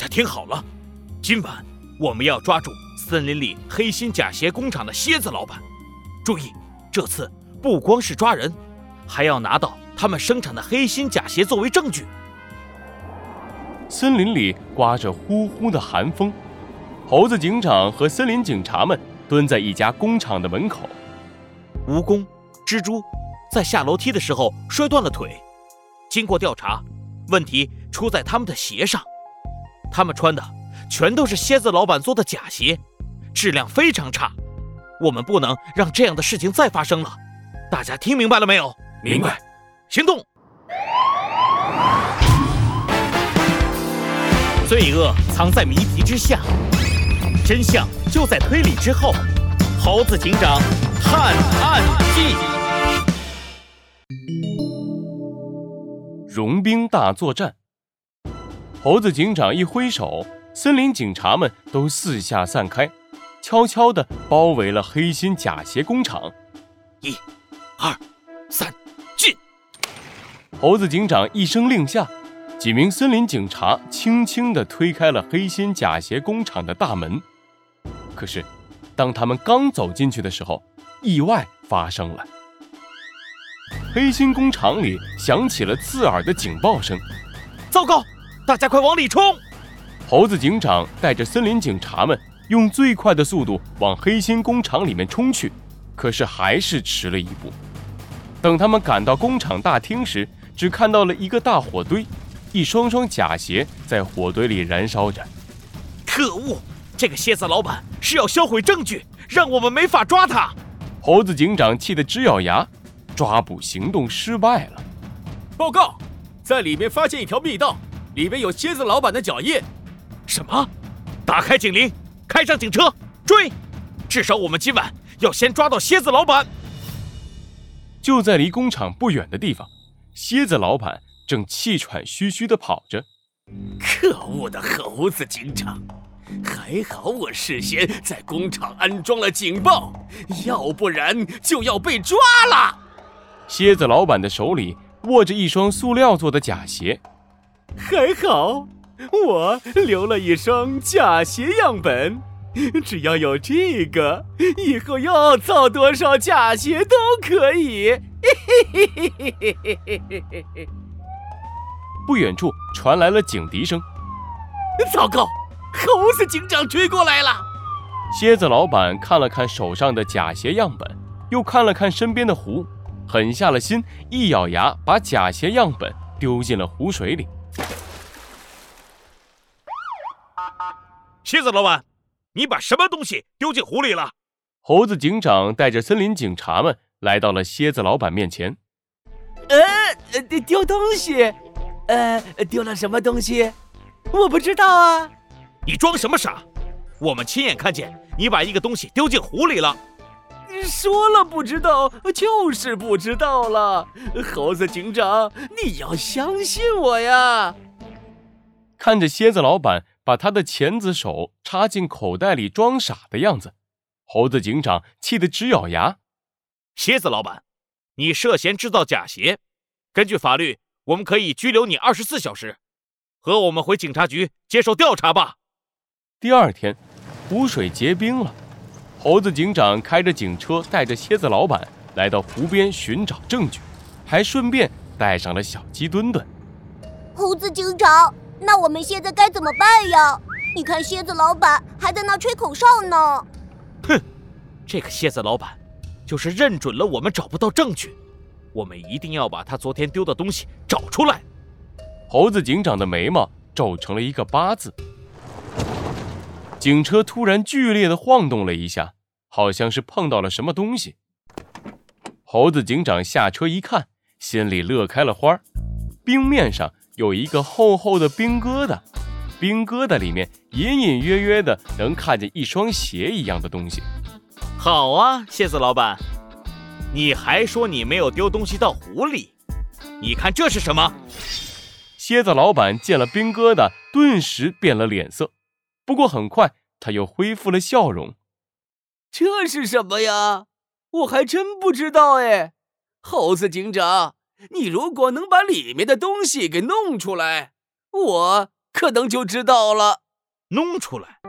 家听好了，今晚我们要抓住森林里黑心假鞋工厂的蝎子老板。注意，这次不光是抓人，还要拿到他们生产的黑心假鞋作为证据。森林里刮着呼呼的寒风，猴子警长和森林警察们蹲在一家工厂的门口。蜈蚣、蜘蛛在下楼梯的时候摔断了腿。经过调查，问题出在他们的鞋上，他们穿的全都是蝎子老板做的假鞋，质量非常差。我们不能让这样的事情再发生了。大家听明白了没有？明白。行动。罪恶藏在谜题之下，真相就在推理之后。猴子警长探案记：融冰大作战。猴子警长一挥手，森林警察们都四下散开，悄悄地包围了黑心假鞋工厂。一、二、三，进！猴子警长一声令下。几名森林警察轻轻地推开了黑心假鞋工厂的大门，可是，当他们刚走进去的时候，意外发生了。黑心工厂里响起了刺耳的警报声，糟糕！大家快往里冲！猴子警长带着森林警察们用最快的速度往黑心工厂里面冲去，可是还是迟了一步。等他们赶到工厂大厅时，只看到了一个大火堆。一双双假鞋在火堆里燃烧着。可恶！这个蝎子老板是要销毁证据，让我们没法抓他。猴子警长气得直咬牙，抓捕行动失败了。报告，在里面发现一条密道，里面有蝎子老板的脚印。什么？打开警铃，开上警车，追！至少我们今晚要先抓到蝎子老板。就在离工厂不远的地方，蝎子老板。正气喘吁吁地跑着，可恶的猴子警长！还好我事先在工厂安装了警报，要不然就要被抓了。蝎子老板的手里握着一双塑料做的假鞋，还好，我留了一双假鞋样本，只要有这个，以后要造多少假鞋都可以。嘿嘿嘿嘿嘿嘿嘿。不远处传来了警笛声，糟糕，猴子警长追过来了。蝎子老板看了看手上的假鞋样本，又看了看身边的壶，狠下了心，一咬牙把假鞋样本丢进了湖水里。蝎子老板，你把什么东西丢进湖里了？猴子警长带着森林警察们来到了蝎子老板面前。呃，丢东西。呃，丢了什么东西？我不知道啊！你装什么傻？我们亲眼看见你把一个东西丢进湖里了。说了不知道，就是不知道了。猴子警长，你要相信我呀！看着蝎子老板把他的钳子手插进口袋里装傻的样子，猴子警长气得直咬牙。蝎子老板，你涉嫌制造假鞋，根据法律。我们可以拘留你二十四小时，和我们回警察局接受调查吧。第二天，湖水结冰了，猴子警长开着警车，带着蝎子老板来到湖边寻找证据，还顺便带上了小鸡墩墩。猴子警长，那我们现在该怎么办呀？你看，蝎子老板还在那吹口哨呢。哼，这个蝎子老板就是认准了我们找不到证据。我们一定要把他昨天丢的东西找出来。猴子警长的眉毛皱成了一个八字。警车突然剧烈的晃动了一下，好像是碰到了什么东西。猴子警长下车一看，心里乐开了花。冰面上有一个厚厚的冰疙瘩，冰疙瘩里面隐隐约约的能看见一双鞋一样的东西。好啊，蝎子老板。你还说你没有丢东西到湖里？你看这是什么？蝎子老板见了冰疙瘩，顿时变了脸色。不过很快他又恢复了笑容。这是什么呀？我还真不知道哎。猴子警长，你如果能把里面的东西给弄出来，我可能就知道了。弄出来。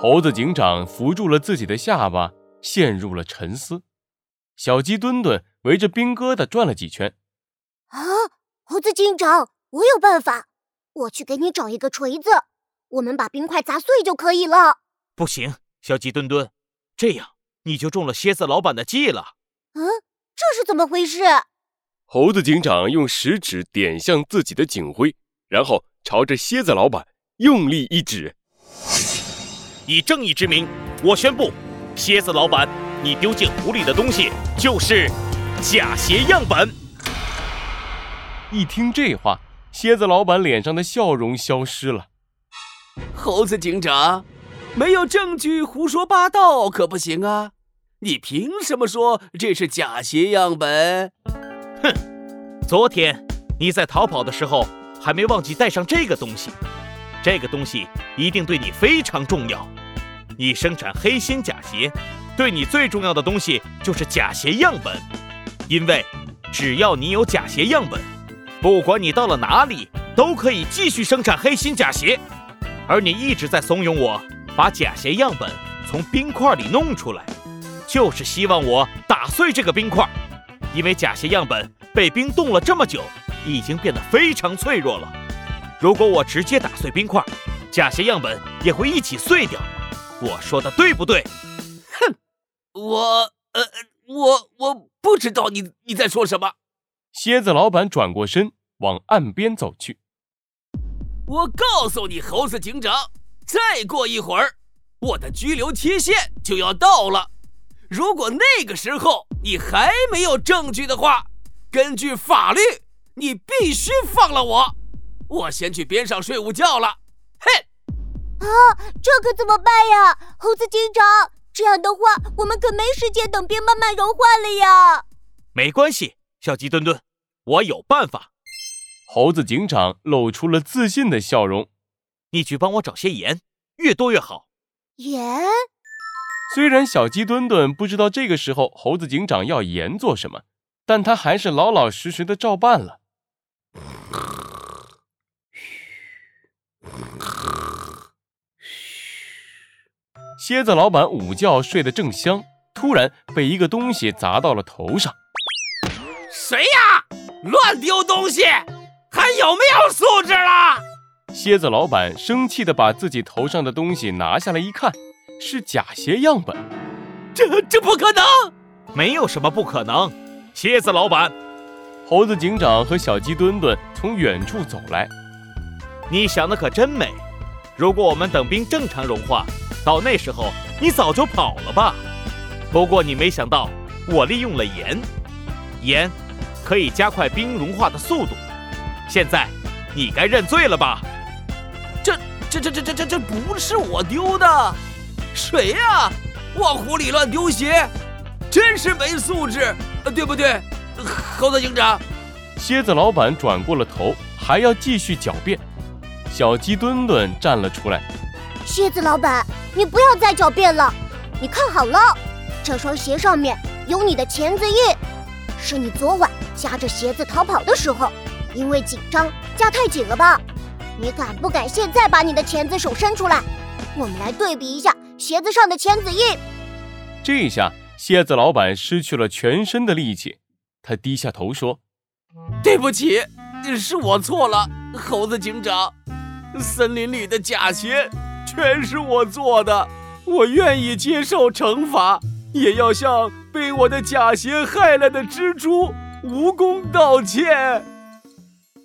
猴子警长扶住了自己的下巴，陷入了沉思。小鸡墩墩围着冰疙瘩转了几圈。啊，猴子警长，我有办法，我去给你找一个锤子，我们把冰块砸碎就可以了。不行，小鸡墩墩，这样你就中了蝎子老板的计了。嗯，这是怎么回事？猴子警长用食指点向自己的警徽，然后朝着蝎子老板用力一指。以正义之名，我宣布，蝎子老板，你丢进湖里的东西就是假鞋样本。一听这话，蝎子老板脸上的笑容消失了。猴子警长，没有证据胡说八道可不行啊！你凭什么说这是假鞋样本？哼，昨天你在逃跑的时候还没忘记带上这个东西，这个东西一定对你非常重要。你生产黑心假鞋，对你最重要的东西就是假鞋样本，因为只要你有假鞋样本，不管你到了哪里，都可以继续生产黑心假鞋。而你一直在怂恿我把假鞋样本从冰块里弄出来，就是希望我打碎这个冰块，因为假鞋样本被冰冻了这么久，已经变得非常脆弱了。如果我直接打碎冰块，假鞋样本也会一起碎掉。我说的对不对？哼，我呃，我我不知道你你在说什么。蝎子老板转过身往岸边走去。我告诉你，猴子警长，再过一会儿，我的拘留期限就要到了。如果那个时候你还没有证据的话，根据法律，你必须放了我。我先去边上睡午觉了。嘿。啊，这可怎么办呀，猴子警长？这样的话，我们可没时间等冰慢慢融化了呀。没关系，小鸡墩墩，我有办法。猴子警长露出了自信的笑容。你去帮我找些盐，越多越好。盐？虽然小鸡墩墩不知道这个时候猴子警长要盐做什么，但他还是老老实实的照办了。蝎子老板午觉睡得正香，突然被一个东西砸到了头上。谁呀？乱丢东西，还有没有素质了？蝎子老板生气地把自己头上的东西拿下来一看，是假鞋样本。这这不可能！没有什么不可能。蝎子老板，猴子警长和小鸡墩墩从远处走来。你想的可真美。如果我们等冰正常融化。到那时候，你早就跑了吧？不过你没想到，我利用了盐，盐可以加快冰融化的速度。现在，你该认罪了吧？这、这、这、这、这、这、这不是我丢的，谁呀？往湖里乱丢鞋，真是没素质，对不对？猴子警长，蝎子老板转过了头，还要继续狡辩。小鸡墩墩站了出来。蝎子老板，你不要再狡辩了。你看好了，这双鞋上面有你的钳子印，是你昨晚夹着鞋子逃跑的时候，因为紧张夹太紧了吧？你敢不敢现在把你的钳子手伸出来？我们来对比一下鞋子上的签字印。这下蝎子老板失去了全身的力气，他低下头说：“对不起，是我错了，猴子警长。森林里的假鞋。”全是我做的，我愿意接受惩罚，也要向被我的假鞋害了的蜘蛛蜈蚣道歉。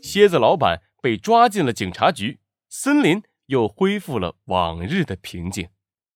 蝎子老板被抓进了警察局，森林又恢复了往日的平静。